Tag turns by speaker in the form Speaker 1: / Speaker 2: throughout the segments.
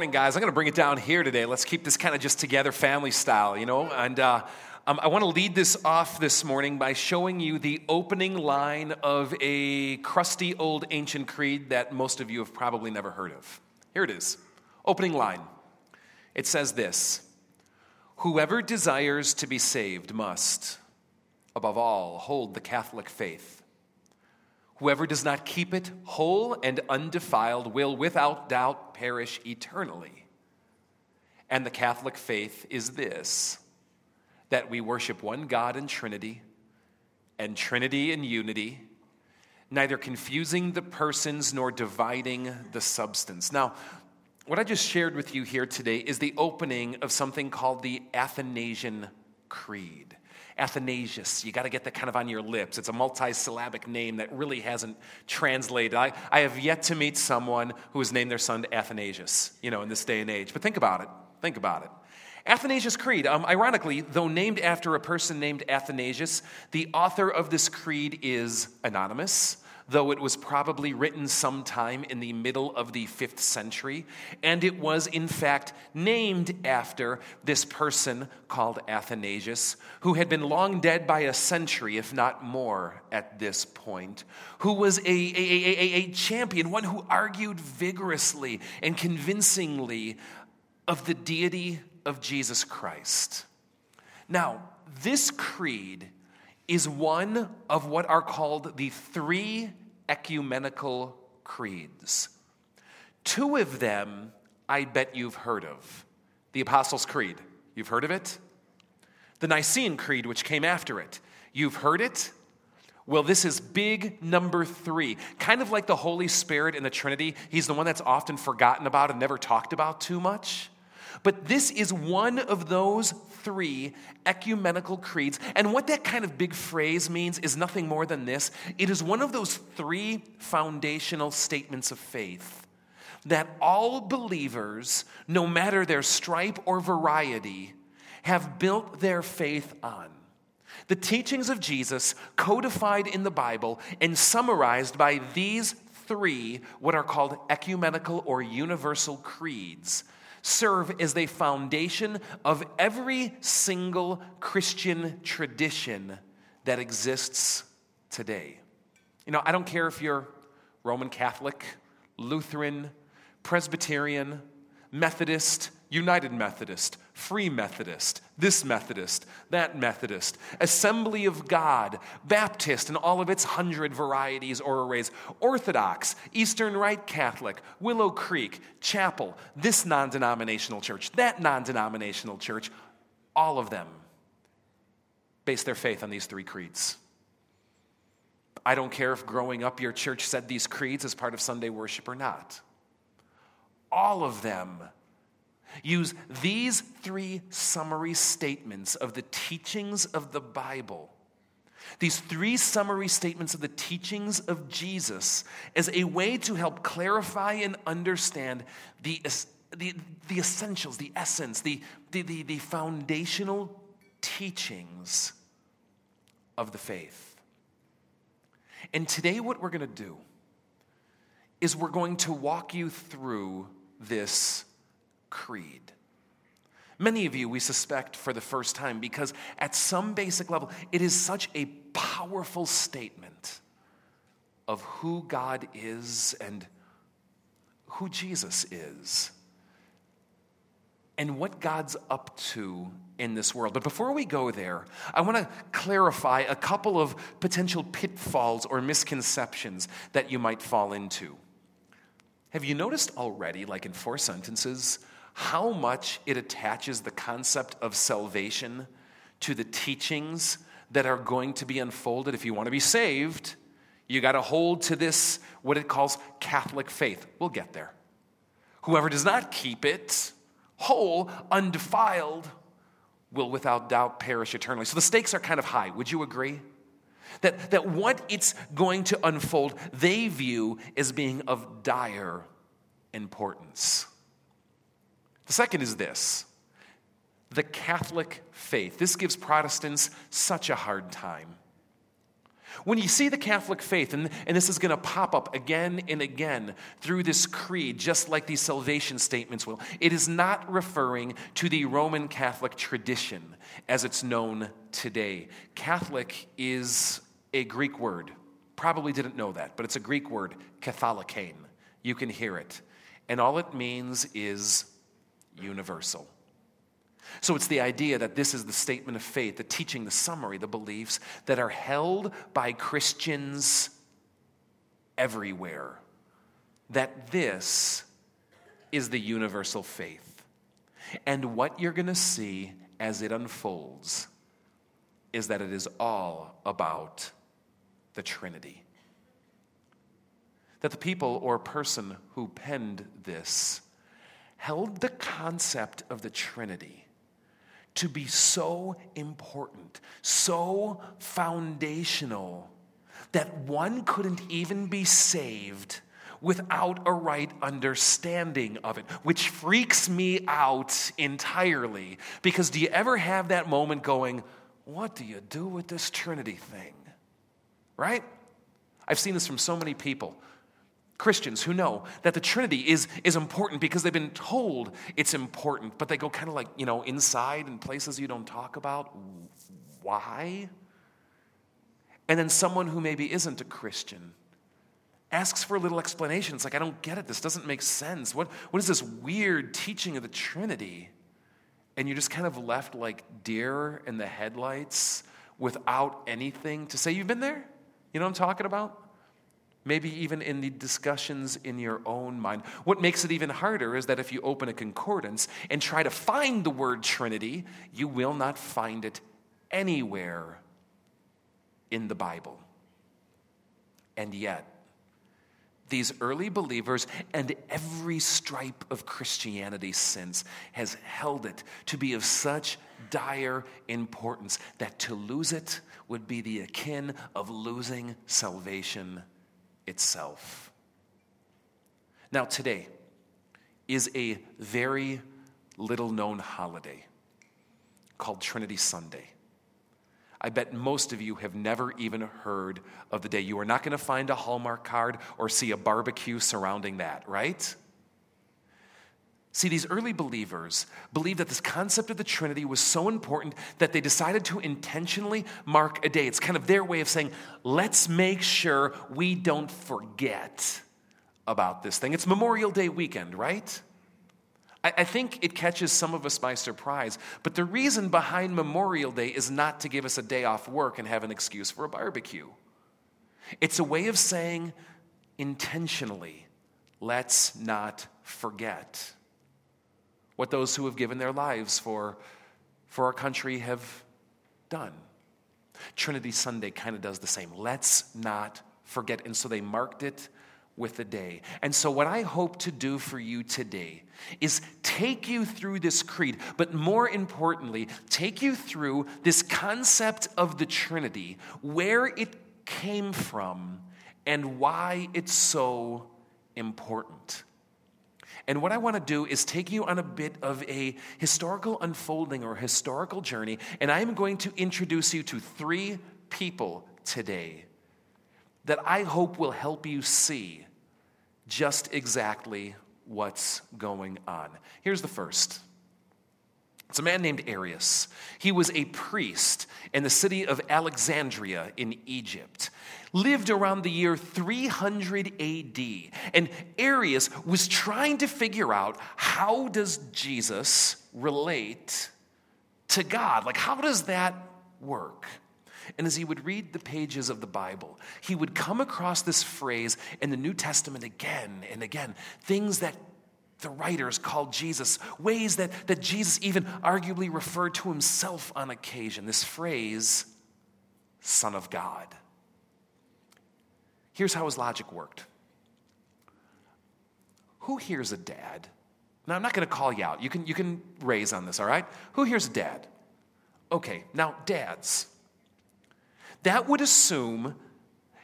Speaker 1: morning, guys. I'm going to bring it down here today. Let's keep this kind of just together, family style, you know? And uh, um, I want to lead this off this morning by showing you the opening line of a crusty old ancient creed that most of you have probably never heard of. Here it is. Opening line. It says this Whoever desires to be saved must, above all, hold the Catholic faith Whoever does not keep it whole and undefiled will without doubt perish eternally. And the Catholic faith is this that we worship one God in Trinity, and Trinity in unity, neither confusing the persons nor dividing the substance. Now, what I just shared with you here today is the opening of something called the Athanasian Creed. Athanasius. You got to get that kind of on your lips. It's a multisyllabic name that really hasn't translated. I, I have yet to meet someone who has named their son Athanasius, you know, in this day and age. But think about it. Think about it. Athanasius Creed, um, ironically, though named after a person named Athanasius, the author of this creed is anonymous though it was probably written sometime in the middle of the fifth century. And it was, in fact, named after this person called Athanasius, who had been long dead by a century, if not more, at this point, who was a, a, a, a champion, one who argued vigorously and convincingly of the deity of Jesus Christ. Now, this creed is one of what are called the three ecumenical creeds. Two of them I bet you've heard of the Apostles' Creed. You've heard of it? The Nicene Creed, which came after it. You've heard it? Well, this is big number three. Kind of like the Holy Spirit in the Trinity. He's the one that's often forgotten about and never talked about too much. But this is one of those three ecumenical creeds. And what that kind of big phrase means is nothing more than this it is one of those three foundational statements of faith that all believers, no matter their stripe or variety, have built their faith on. The teachings of Jesus, codified in the Bible and summarized by these three, what are called ecumenical or universal creeds, serve as the foundation of every single Christian tradition that exists today. You know, I don't care if you're Roman Catholic, Lutheran, Presbyterian, Methodist, United Methodist, Free Methodist, this Methodist, that Methodist, Assembly of God, Baptist, and all of its hundred varieties or arrays, Orthodox, Eastern Rite Catholic, Willow Creek, Chapel, this non denominational church, that non denominational church, all of them base their faith on these three creeds. I don't care if growing up your church said these creeds as part of Sunday worship or not. All of them use these three summary statements of the teachings of the Bible, these three summary statements of the teachings of Jesus, as a way to help clarify and understand the, the, the essentials, the essence, the, the, the, the foundational teachings of the faith. And today, what we're going to do is we're going to walk you through this creed. Many of you, we suspect for the first time, because at some basic level, it is such a powerful statement of who God is and who Jesus is and what God's up to in this world. But before we go there, I want to clarify a couple of potential pitfalls or misconceptions that you might fall into. Have you noticed already, like in four sentences, how much it attaches the concept of salvation to the teachings that are going to be unfolded. If you want to be saved, you got to hold to this, what it calls Catholic faith. We'll get there. Whoever does not keep it whole, undefiled, will without doubt perish eternally. So the stakes are kind of high. Would you agree? That, that what it's going to unfold, they view as being of dire importance. The second is this the Catholic faith. This gives Protestants such a hard time. When you see the Catholic faith, and, and this is going to pop up again and again through this creed, just like these salvation statements will, it is not referring to the Roman Catholic tradition as it's known today. Catholic is a Greek word. Probably didn't know that, but it's a Greek word, katholikane. You can hear it. And all it means is universal. So it's the idea that this is the statement of faith, the teaching, the summary, the beliefs that are held by Christians everywhere. That this is the universal faith. And what you're going to see as it unfolds is that it is all about the Trinity. That the people or person who penned this held the concept of the Trinity to be so important, so foundational, that one couldn't even be saved without a right understanding of it, which freaks me out entirely. Because do you ever have that moment going, What do you do with this Trinity thing? Right? I've seen this from so many people. Christians who know that the Trinity is, is important because they've been told it's important, but they go kind of like, you know, inside in places you don't talk about. Why? And then someone who maybe isn't a Christian asks for a little explanation. It's like, I don't get it. This doesn't make sense. What, what is this weird teaching of the Trinity? And you're just kind of left like deer in the headlights without anything to say. You've been there? You know what I'm talking about? Maybe even in the discussions in your own mind. What makes it even harder is that if you open a concordance and try to find the word Trinity, you will not find it anywhere in the Bible. And yet, these early believers and every stripe of Christianity since has held it to be of such dire importance that to lose it would be the akin of losing salvation itself. Now, today is a very little known holiday called Trinity Sunday. I bet most of you have never even heard of the day. You are not going to find a Hallmark card or see a barbecue surrounding that, right? See, these early believers believed that this concept of the Trinity was so important that they decided to intentionally mark a day. It's kind of their way of saying, let's make sure we don't forget about this thing. It's Memorial Day weekend, right? I, I think it catches some of us by surprise, but the reason behind Memorial Day is not to give us a day off work and have an excuse for a barbecue. It's a way of saying intentionally, let's not forget what those who have given their lives for, for our country have done. Trinity Sunday kind of does the same. Let's not forget. And so they marked it with the day. And so, what I hope to do for you today is take you through this creed, but more importantly, take you through this concept of the Trinity, where it came from, and why it's so important. And what I want to do is take you on a bit of a historical unfolding or historical journey, and I am going to introduce you to three people today that I hope will help you see just exactly what's going on. Here's the first. It's a man named Arius. He was a priest in the city of Alexandria in Egypt lived around the year 300 AD. And Arius was trying to figure out how does Jesus relate to God? Like how does that work? And as he would read the pages of the Bible, he would come across this phrase in the New Testament again and again, things that the writers called Jesus, ways that, that Jesus even arguably referred to himself on occasion. This phrase, Son of God. Here's how his logic worked Who here's a dad? Now, I'm not going to call you out. You can, you can raise on this, all right? Who here's a dad? Okay, now, dads. That would assume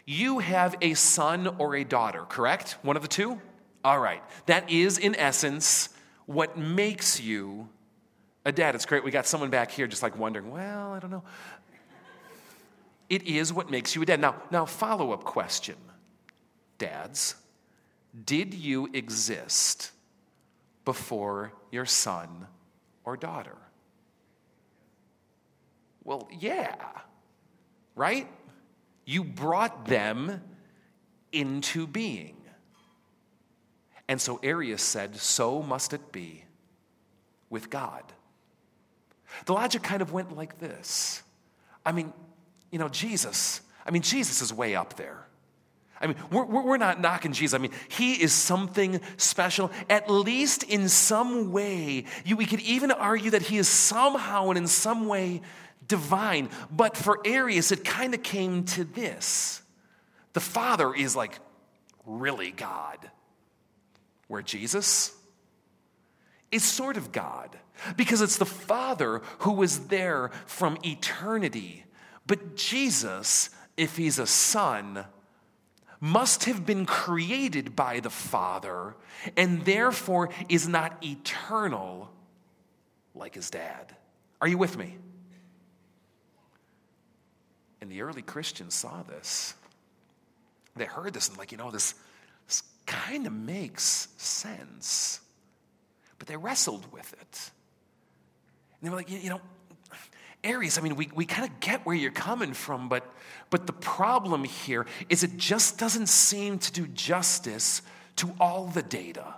Speaker 1: you have a son or a daughter, correct? One of the two? All right. That is, in essence, what makes you a dad. It's great. We got someone back here just like wondering, well, I don't know. It is what makes you a dad. Now, now follow up question. Dads, did you exist before your son or daughter? Well, yeah, right? You brought them into being. And so Arius said, So must it be with God. The logic kind of went like this I mean, you know, Jesus, I mean, Jesus is way up there. I mean, we're, we're not knocking Jesus. I mean, he is something special. At least in some way, you, we could even argue that he is somehow and in some way divine. But for Arius, it kind of came to this the Father is like really God, where Jesus is sort of God, because it's the Father who was there from eternity. But Jesus, if he's a son, must have been created by the Father and therefore is not eternal like his dad. Are you with me? And the early Christians saw this. They heard this and, like, you know, this, kind of makes sense. But they wrestled with it. And they were like, you know, Arius, I mean, we, we kind of get where you're coming from, but, but the problem here is it just doesn't seem to do justice to all the data.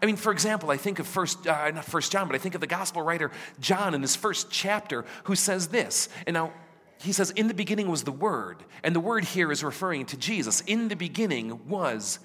Speaker 1: I mean, for example, I think of first, uh, not First John, but I think of the gospel writer John in his first chapter who says this. And now he says, In the beginning was the Word, and the Word here is referring to Jesus. In the beginning was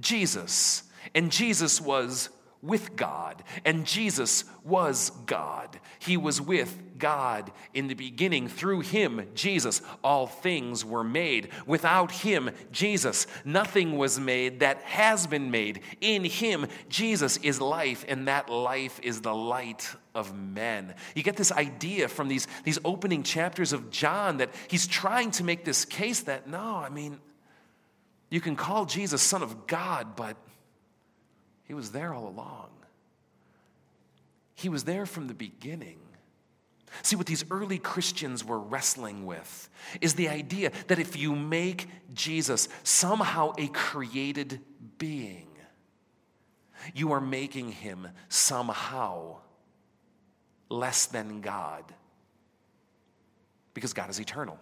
Speaker 1: Jesus, and Jesus was with God, and Jesus was God. He was with God in the beginning. Through him, Jesus, all things were made. Without him, Jesus, nothing was made that has been made. In him, Jesus is life, and that life is the light of men. You get this idea from these, these opening chapters of John that he's trying to make this case that no, I mean, you can call Jesus Son of God, but he was there all along. He was there from the beginning. See, what these early Christians were wrestling with is the idea that if you make Jesus somehow a created being, you are making him somehow less than God. Because God is eternal.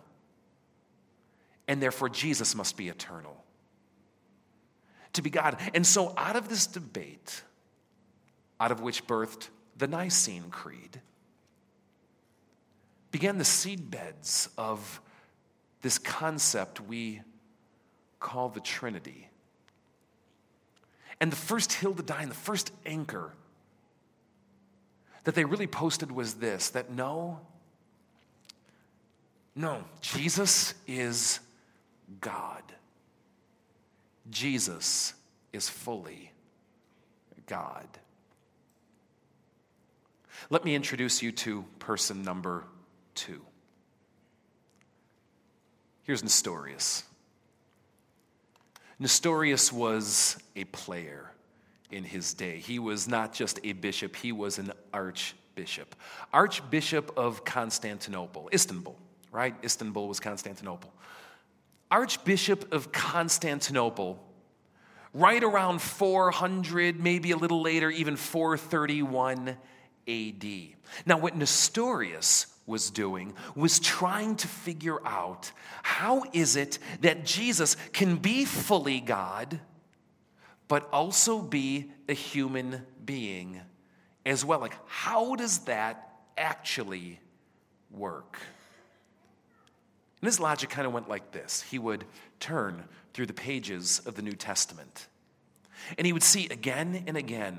Speaker 1: And therefore, Jesus must be eternal to be God. And so, out of this debate, out of which birthed the Nicene Creed, began the seedbeds of this concept we call the Trinity. And the first hill to die and the first anchor that they really posted was this that no, no, Jesus is God. Jesus is fully God. Let me introduce you to person number two. Here's Nestorius. Nestorius was a player in his day. He was not just a bishop, he was an archbishop. Archbishop of Constantinople, Istanbul, right? Istanbul was Constantinople. Archbishop of Constantinople, right around 400, maybe a little later, even 431 AD. Now, what Nestorius was doing was trying to figure out how is it that Jesus can be fully God, but also be a human being as well? Like, how does that actually work? And his logic kind of went like this. He would turn through the pages of the New Testament, and he would see again and again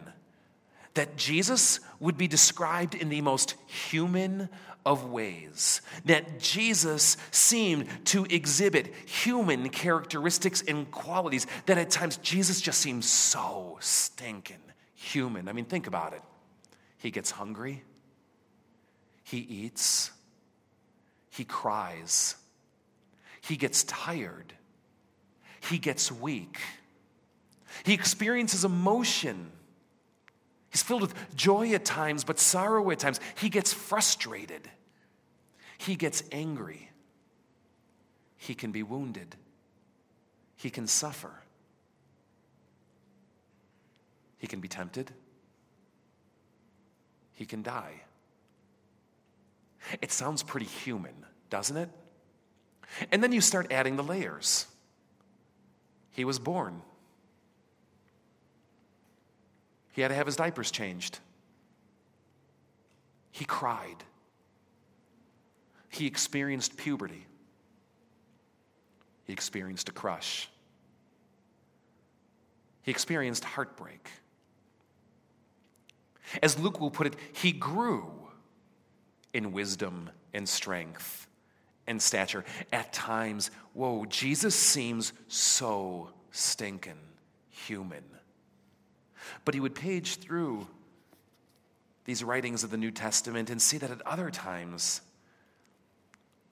Speaker 1: that Jesus would be described in the most human of ways, that Jesus seemed to exhibit human characteristics and qualities, that at times Jesus just seems so stinking human. I mean, think about it. He gets hungry, he eats, he cries he gets tired, he gets weak, he experiences emotion. He's filled with joy at times, but sorrow at times. He gets frustrated. He gets angry. he can be wounded, he can suffer, he can be tempted, he can die. It sounds pretty human, doesn't it? And then you start adding the layers. He was born. He had to have his diapers changed. He cried. He experienced puberty. He experienced a crush. He experienced heartbreak. As Luke will put it, he grew in wisdom and strength and stature. At times, whoa, Jesus seems so stinking human. But he would page through these writings of the New Testament and see that at other times,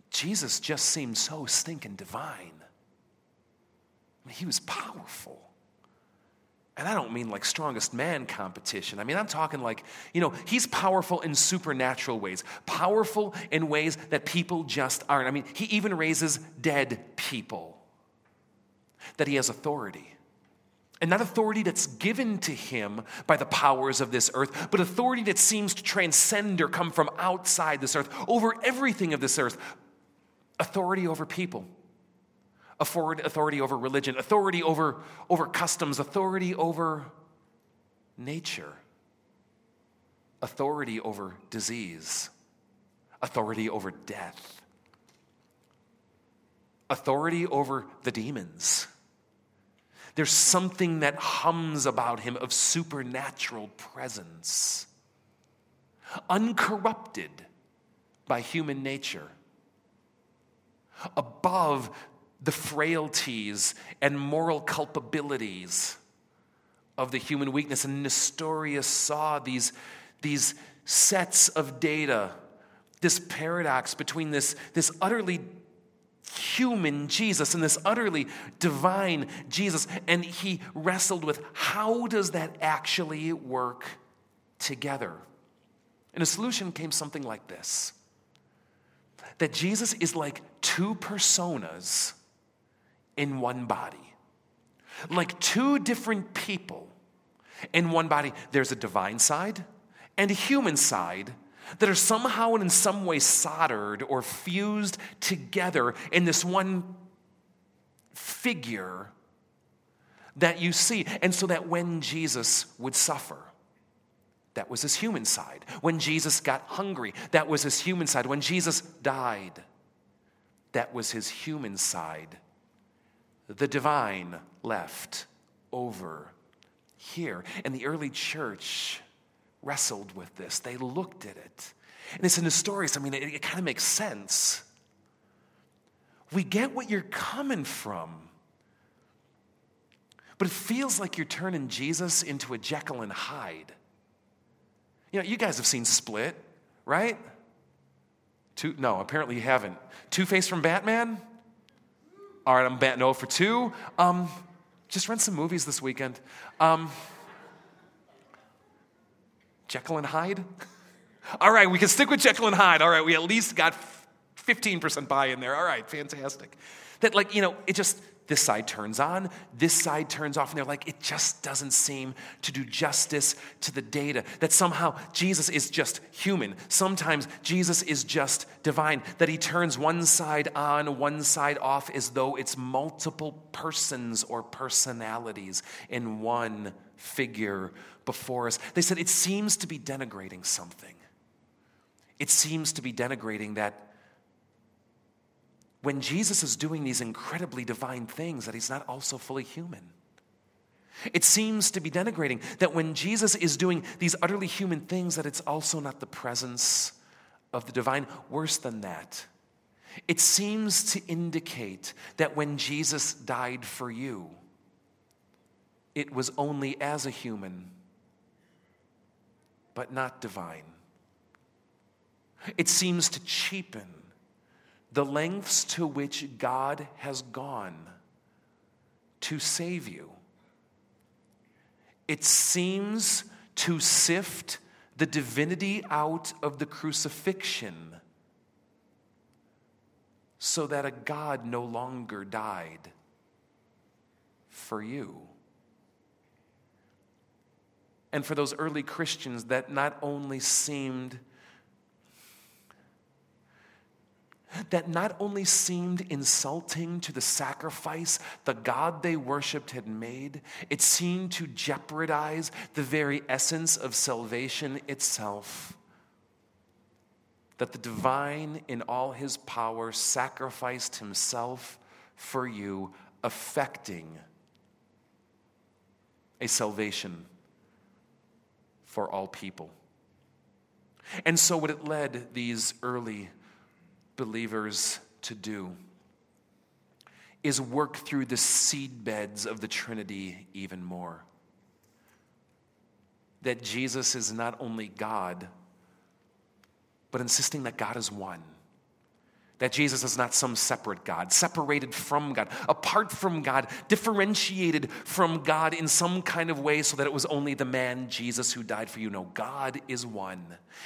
Speaker 1: Jesus just seemed so stinking divine. I mean, he was powerful. And I don't mean like strongest man competition. I mean, I'm talking like, you know, he's powerful in supernatural ways, powerful in ways that people just aren't. I mean, he even raises dead people, that he has authority. And not authority that's given to him by the powers of this earth, but authority that seems to transcend or come from outside this earth, over everything of this earth. Authority over people, authority over religion, authority over, over customs, authority over nature, authority over disease, authority over death, authority over the demons. There's something that hums about him of supernatural presence, uncorrupted by human nature, above the frailties and moral culpabilities of the human weakness. And Nestorius saw these, these sets of data, this paradox between this, this utterly human Jesus and this utterly divine Jesus. And he wrestled with how does that actually work together? And a solution came something like this that Jesus is like two personas in one body, like two different people in one body. There's a divine side and a human side that are somehow and in some way soldered or fused together in this one figure that you see. And so that when Jesus would suffer, that was his human side. When Jesus got hungry, that was his human side. When Jesus died, that was his human side. The divine left over here. And the early church wrestled with this. They looked at it. And it's in the stories, I mean, it, it kind of makes sense. We get what you're coming from. But it feels like you're turning Jesus into a Jekyll and Hyde. You know, you guys have seen Split, right? Two, no, apparently you haven't. Two Face from Batman? All right, I'm batting no for two. Um, just rent some movies this weekend. Um, Jekyll and Hyde? All right, we can stick with Jekyll and Hyde. All right, we at least got 15% buy in there. All right, fantastic. That, like, you know, it just, this side turns on, this side turns off, and they're like, it just doesn't seem to do justice to the data. That somehow Jesus is just human. Sometimes Jesus is just divine. That he turns one side on, one side off, as though it's multiple persons or personalities in one figure before us. They said it seems to be denigrating something. It seems to be denigrating that when Jesus is doing these incredibly divine things, that he's not also fully human. It seems to be denigrating that when Jesus is doing these utterly human things, that it's also not the presence of the divine. Worse than that, it seems to indicate that when Jesus died for you, it was only as a human, but not divine. It seems to cheapen the lengths to which God has gone to save you. It seems to sift the divinity out of the crucifixion so that a God no longer died for you. And for those early Christians, that not only seemed that not only seemed insulting to the sacrifice the God they worshiped had made, it seemed to jeopardize the very essence of salvation itself. That the divine, in all his power, sacrificed himself for you, affecting a salvation for all people. And so, what it led these early believers to do is work through the seed beds of the Trinity even more. That Jesus is not only God, but insisting that God is one. That Jesus is not some separate God, separated from God, apart from God, differentiated from God in some kind of way so that it was only the man Jesus who died for you. No, God is one.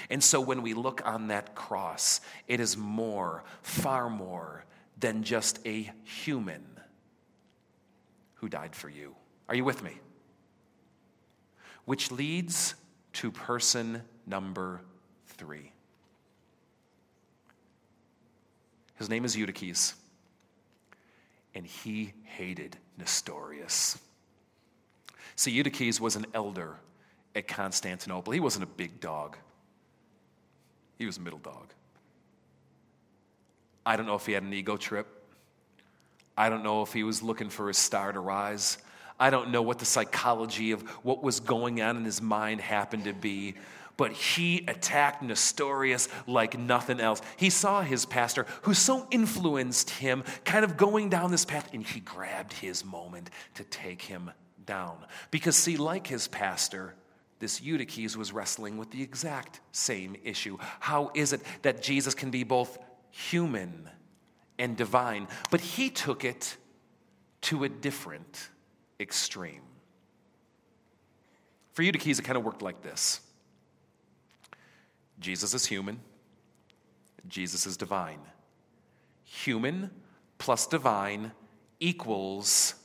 Speaker 1: And so when we look on that cross, it is more, far more than just a human who died for you. Are you with me? Which leads to person number three. His name is Eutyches. And he hated Nestorius. See, Eutyches was an elder at Constantinople. He wasn't a big dog, he was a middle dog. I don't know if he had an ego trip. I don't know if he was looking for his star to rise. I don't know what the psychology of what was going on in his mind happened to be but he attacked Nestorius like nothing else. He saw his pastor, who so influenced him, kind of going down this path, and he grabbed his moment to take him down. Because, see, like his pastor, this Eutyches was wrestling with the exact same issue. How is it that Jesus can be both human and divine? But he took it to a different extreme. For Eutyches, it kind of worked like this Jesus is human, Jesus is divine. Human plus divine equals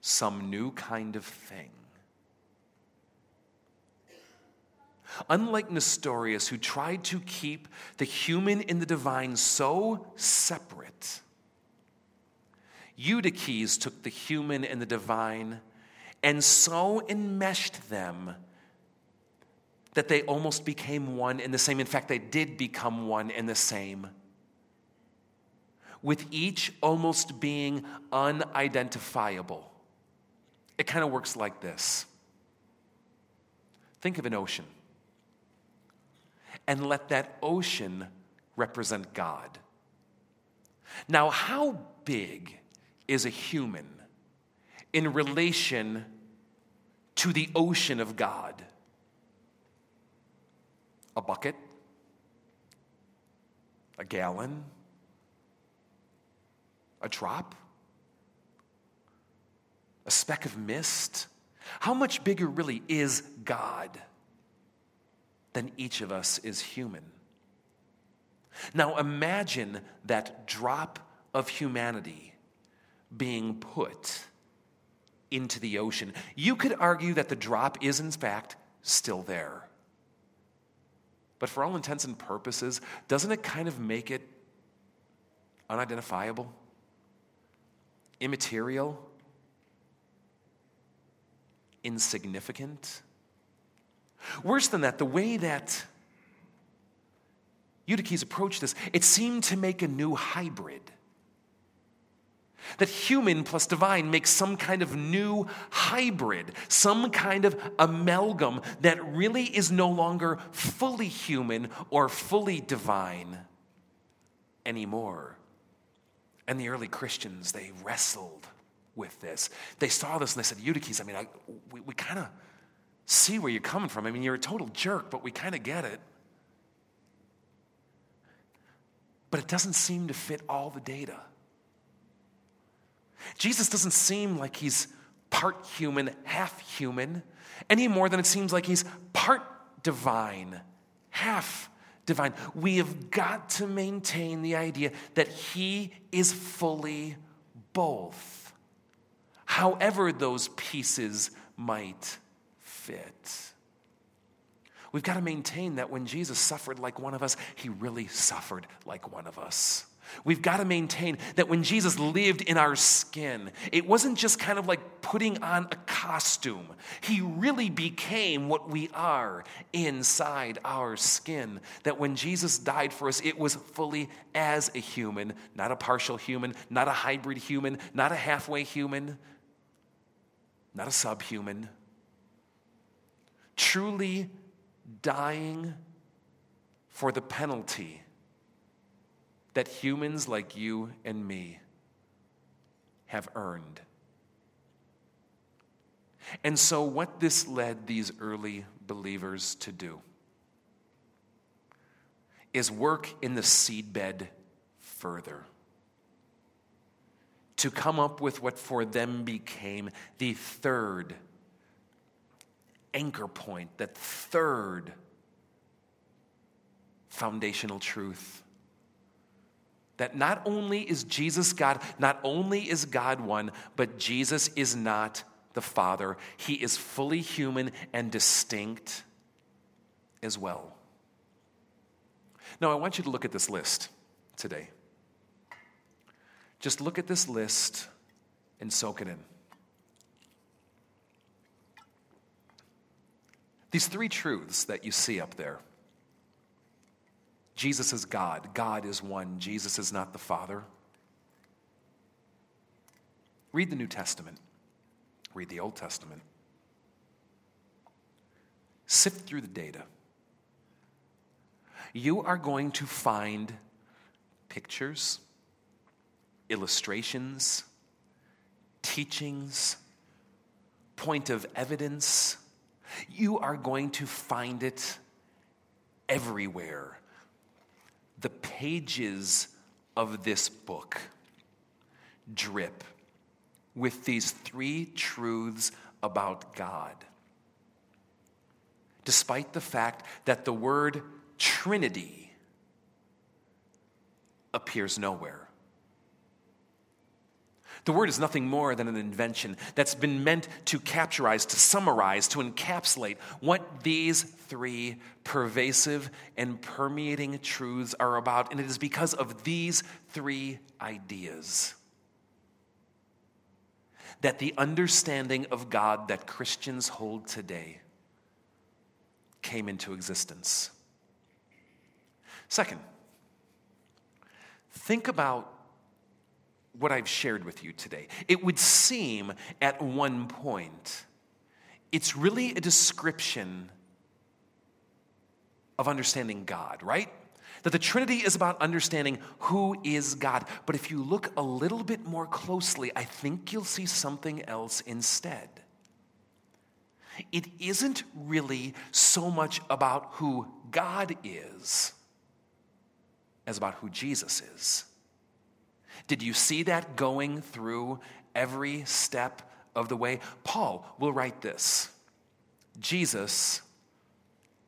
Speaker 1: some new kind of thing. Unlike Nestorius, who tried to keep the human and the divine so separate, Eutyches took the human and the divine and so enmeshed them that they almost became one and the same. In fact, they did become one and the same. With each almost being unidentifiable. It kind of works like this think of an ocean, and let that ocean represent God. Now, how big is a human in relation to the ocean of God? A bucket, a gallon, a drop, a speck of mist? How much bigger really is God than each of us is human? Now imagine that drop of humanity being put into the ocean. You could argue that the drop is, in fact, still there. But for all intents and purposes, doesn't it kind of make it unidentifiable? Immaterial? Insignificant? Worse than that, the way that Eutyches approached this, it seemed to make a new hybrid. That human plus divine makes some kind of new hybrid, some kind of amalgam that really is no longer fully human or fully divine anymore. And the early Christians, they wrestled with this. They saw this and they said, Eutyches, I mean, I, we, we kind of see where you're coming from. I mean, you're a total jerk, but we kind of get it. But it doesn't seem to fit all the data. Jesus doesn't seem like he's part human, half human, any more than it seems like he's part divine, half divine. We have got to maintain the idea that he is fully both, however, those pieces might fit. We've got to maintain that when Jesus suffered like one of us, he really suffered like one of us. We've got to maintain that when Jesus lived in our skin, it wasn't just kind of like putting on a costume. He really became what we are inside our skin. That when Jesus died for us, it was fully as a human, not a partial human, not a hybrid human, not a halfway human, not a subhuman. Truly dying for the penalty that humans like you and me have earned. And so, what this led these early believers to do is work in the seedbed further. To come up with what for them became the third anchor point, that third foundational truth that not only is Jesus God, not only is God one, but Jesus is not the Father. He is fully human and distinct as well. Now, I want you to look at this list today. Just look at this list and soak it in. These three truths that you see up there Jesus is God. God is one. Jesus is not the Father. Read the New Testament, read the Old Testament. Sift through the data. You are going to find pictures, illustrations, teachings, point of evidence. You are going to find it everywhere the pages of this book drip with these three truths about God. Despite the fact that the word Trinity appears nowhere. The word is nothing more than an invention that's been meant to capturize, to summarize, to encapsulate what these three pervasive and permeating truths are about. And it is because of these three ideas that the understanding of God that Christians hold today came into existence. Second, think about what I've shared with you today. It would seem at one point it's really a description of understanding God, right? That the Trinity is about understanding who is God. But if you look a little bit more closely, I think you'll see something else instead. It isn't really so much about who God is as about who Jesus is. Did you see that going through every step of the way? Paul will write this Jesus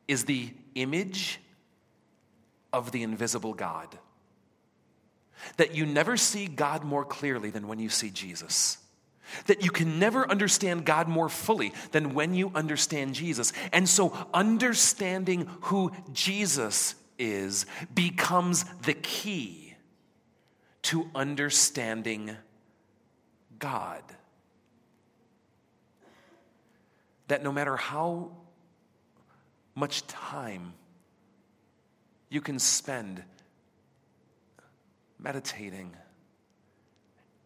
Speaker 1: is the image of the invisible God. That you never see God more clearly than when you see Jesus. That you can never understand God more fully than when you understand Jesus. And so, understanding who Jesus is becomes the key to understanding God. That no matter how much time you can spend meditating,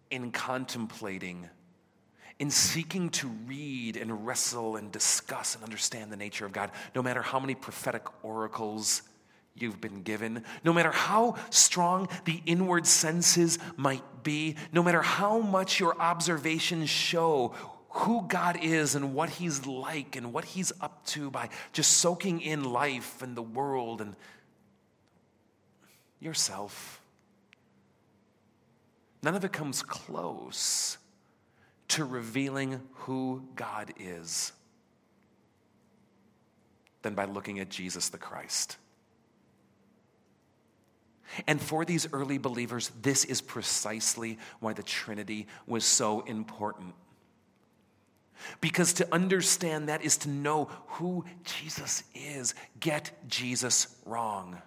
Speaker 1: in contemplating, in seeking to read and wrestle and discuss and understand the nature of God, no matter how many prophetic oracles you've been given, no matter how strong the inward senses might be, no matter how much your observations show who God is and what He's like and what He's up to by just soaking in life and the world and yourself. None of it comes close to revealing who God is than by looking at Jesus the Christ. And for these early believers, this is precisely why the Trinity was so important. Because to understand that is to know who Jesus is. Get Jesus wrong.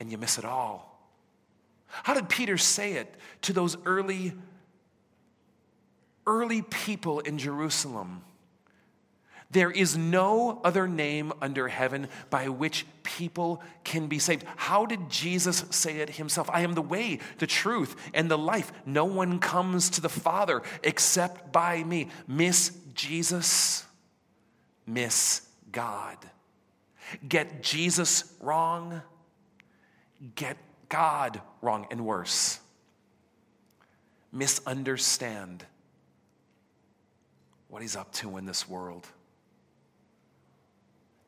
Speaker 1: And you miss it all. How did Peter say it to those early, early people in Jerusalem? There is no other name under heaven by which people can be saved. How did Jesus say it himself? I am the way, the truth, and the life. No one comes to the Father except by me. Miss Jesus, miss God. Get Jesus wrong, get God wrong, and worse. Misunderstand what he's up to in this world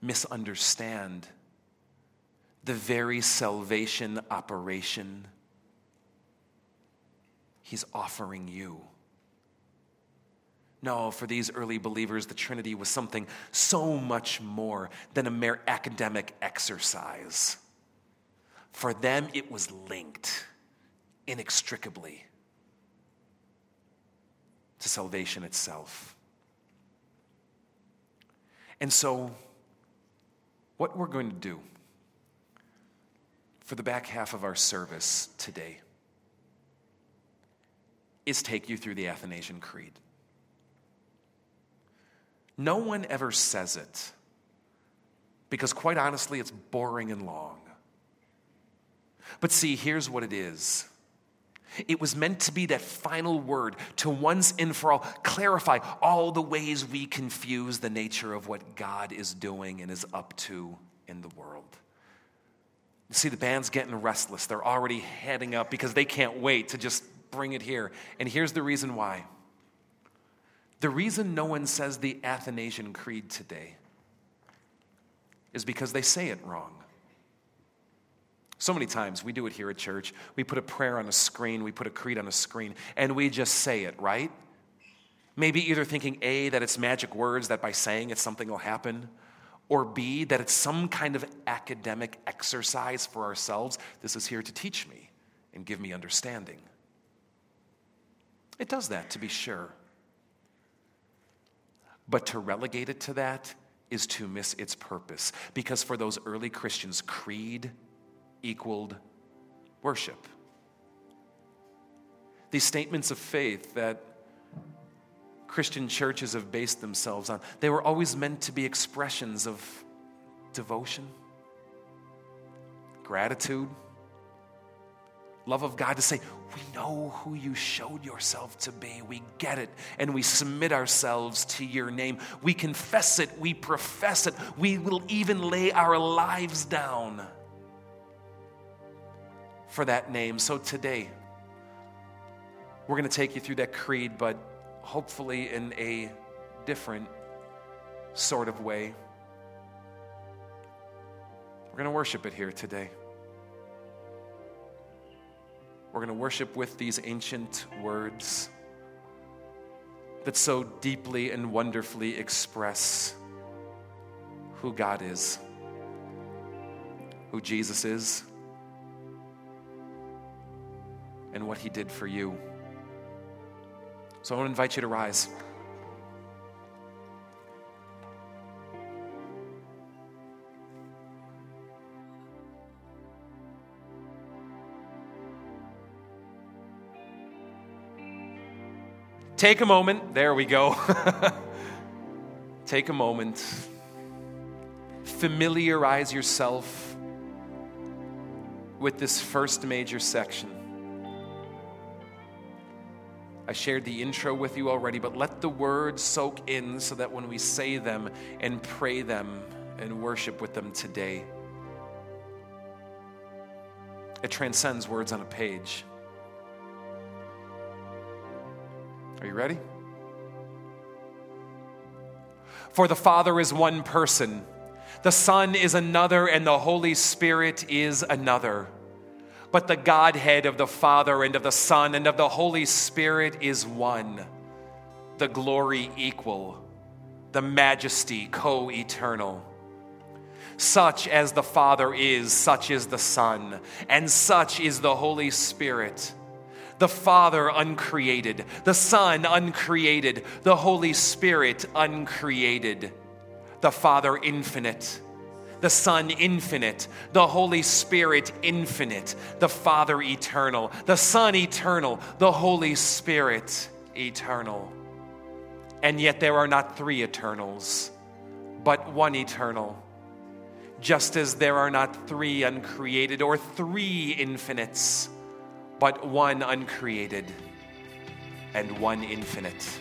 Speaker 1: misunderstand the very salvation operation he's offering you. No, for these early believers, the Trinity was something so much more than a mere academic exercise. For them, it was linked inextricably to salvation itself. And so, what we're going to do for the back half of our service today is take you through the Athanasian Creed. No one ever says it because, quite honestly, it's boring and long. But see, here's what it is. It was meant to be that final word to once and for all clarify all the ways we confuse the nature of what God is doing and is up to in the world. You see, the band's getting restless. They're already heading up because they can't wait to just bring it here. And here's the reason why. The reason no one says the Athanasian Creed today is because they say it wrong. So many times we do it here at church. We put a prayer on a screen, we put a creed on a screen, and we just say it, right? Maybe either thinking A, that it's magic words, that by saying it, something will happen, or B, that it's some kind of academic exercise for ourselves. This is here to teach me and give me understanding. It does that, to be sure. But to relegate it to that is to miss its purpose. Because for those early Christians, creed, equaled worship. These statements of faith that Christian churches have based themselves on, they were always meant to be expressions of devotion, gratitude, love of God to say, We know who you showed yourself to be. We get it. And we submit ourselves to your name. We confess it. We profess it. We will even lay our lives down for that name. So today, we're going to take you through that creed, but hopefully in a different sort of way. We're going to worship it here today. We're going to worship with these ancient words that so deeply and wonderfully express who God is, who Jesus is and what he did for you. So I want to invite you to rise. Take a moment. There we go. Take a moment. Familiarize yourself with this first major section. I shared the intro with you already, but let the words soak in so that when we say them and pray them and worship with them today, it transcends words on a page. Are you ready? For the Father is one person, the Son is another, and the Holy Spirit is another but the Godhead of the Father and of the Son and of the Holy Spirit is one, the glory equal, the majesty co eternal. Such as the Father is, such is the Son, and such is the Holy Spirit. The Father uncreated, the Son uncreated, the Holy Spirit uncreated. The Father infinite, the Son infinite, the Holy Spirit infinite, the Father eternal, the Son eternal, the Holy Spirit eternal. And yet there are not three eternals, but one eternal. Just as there are not three uncreated or three infinites, but one uncreated and one infinite.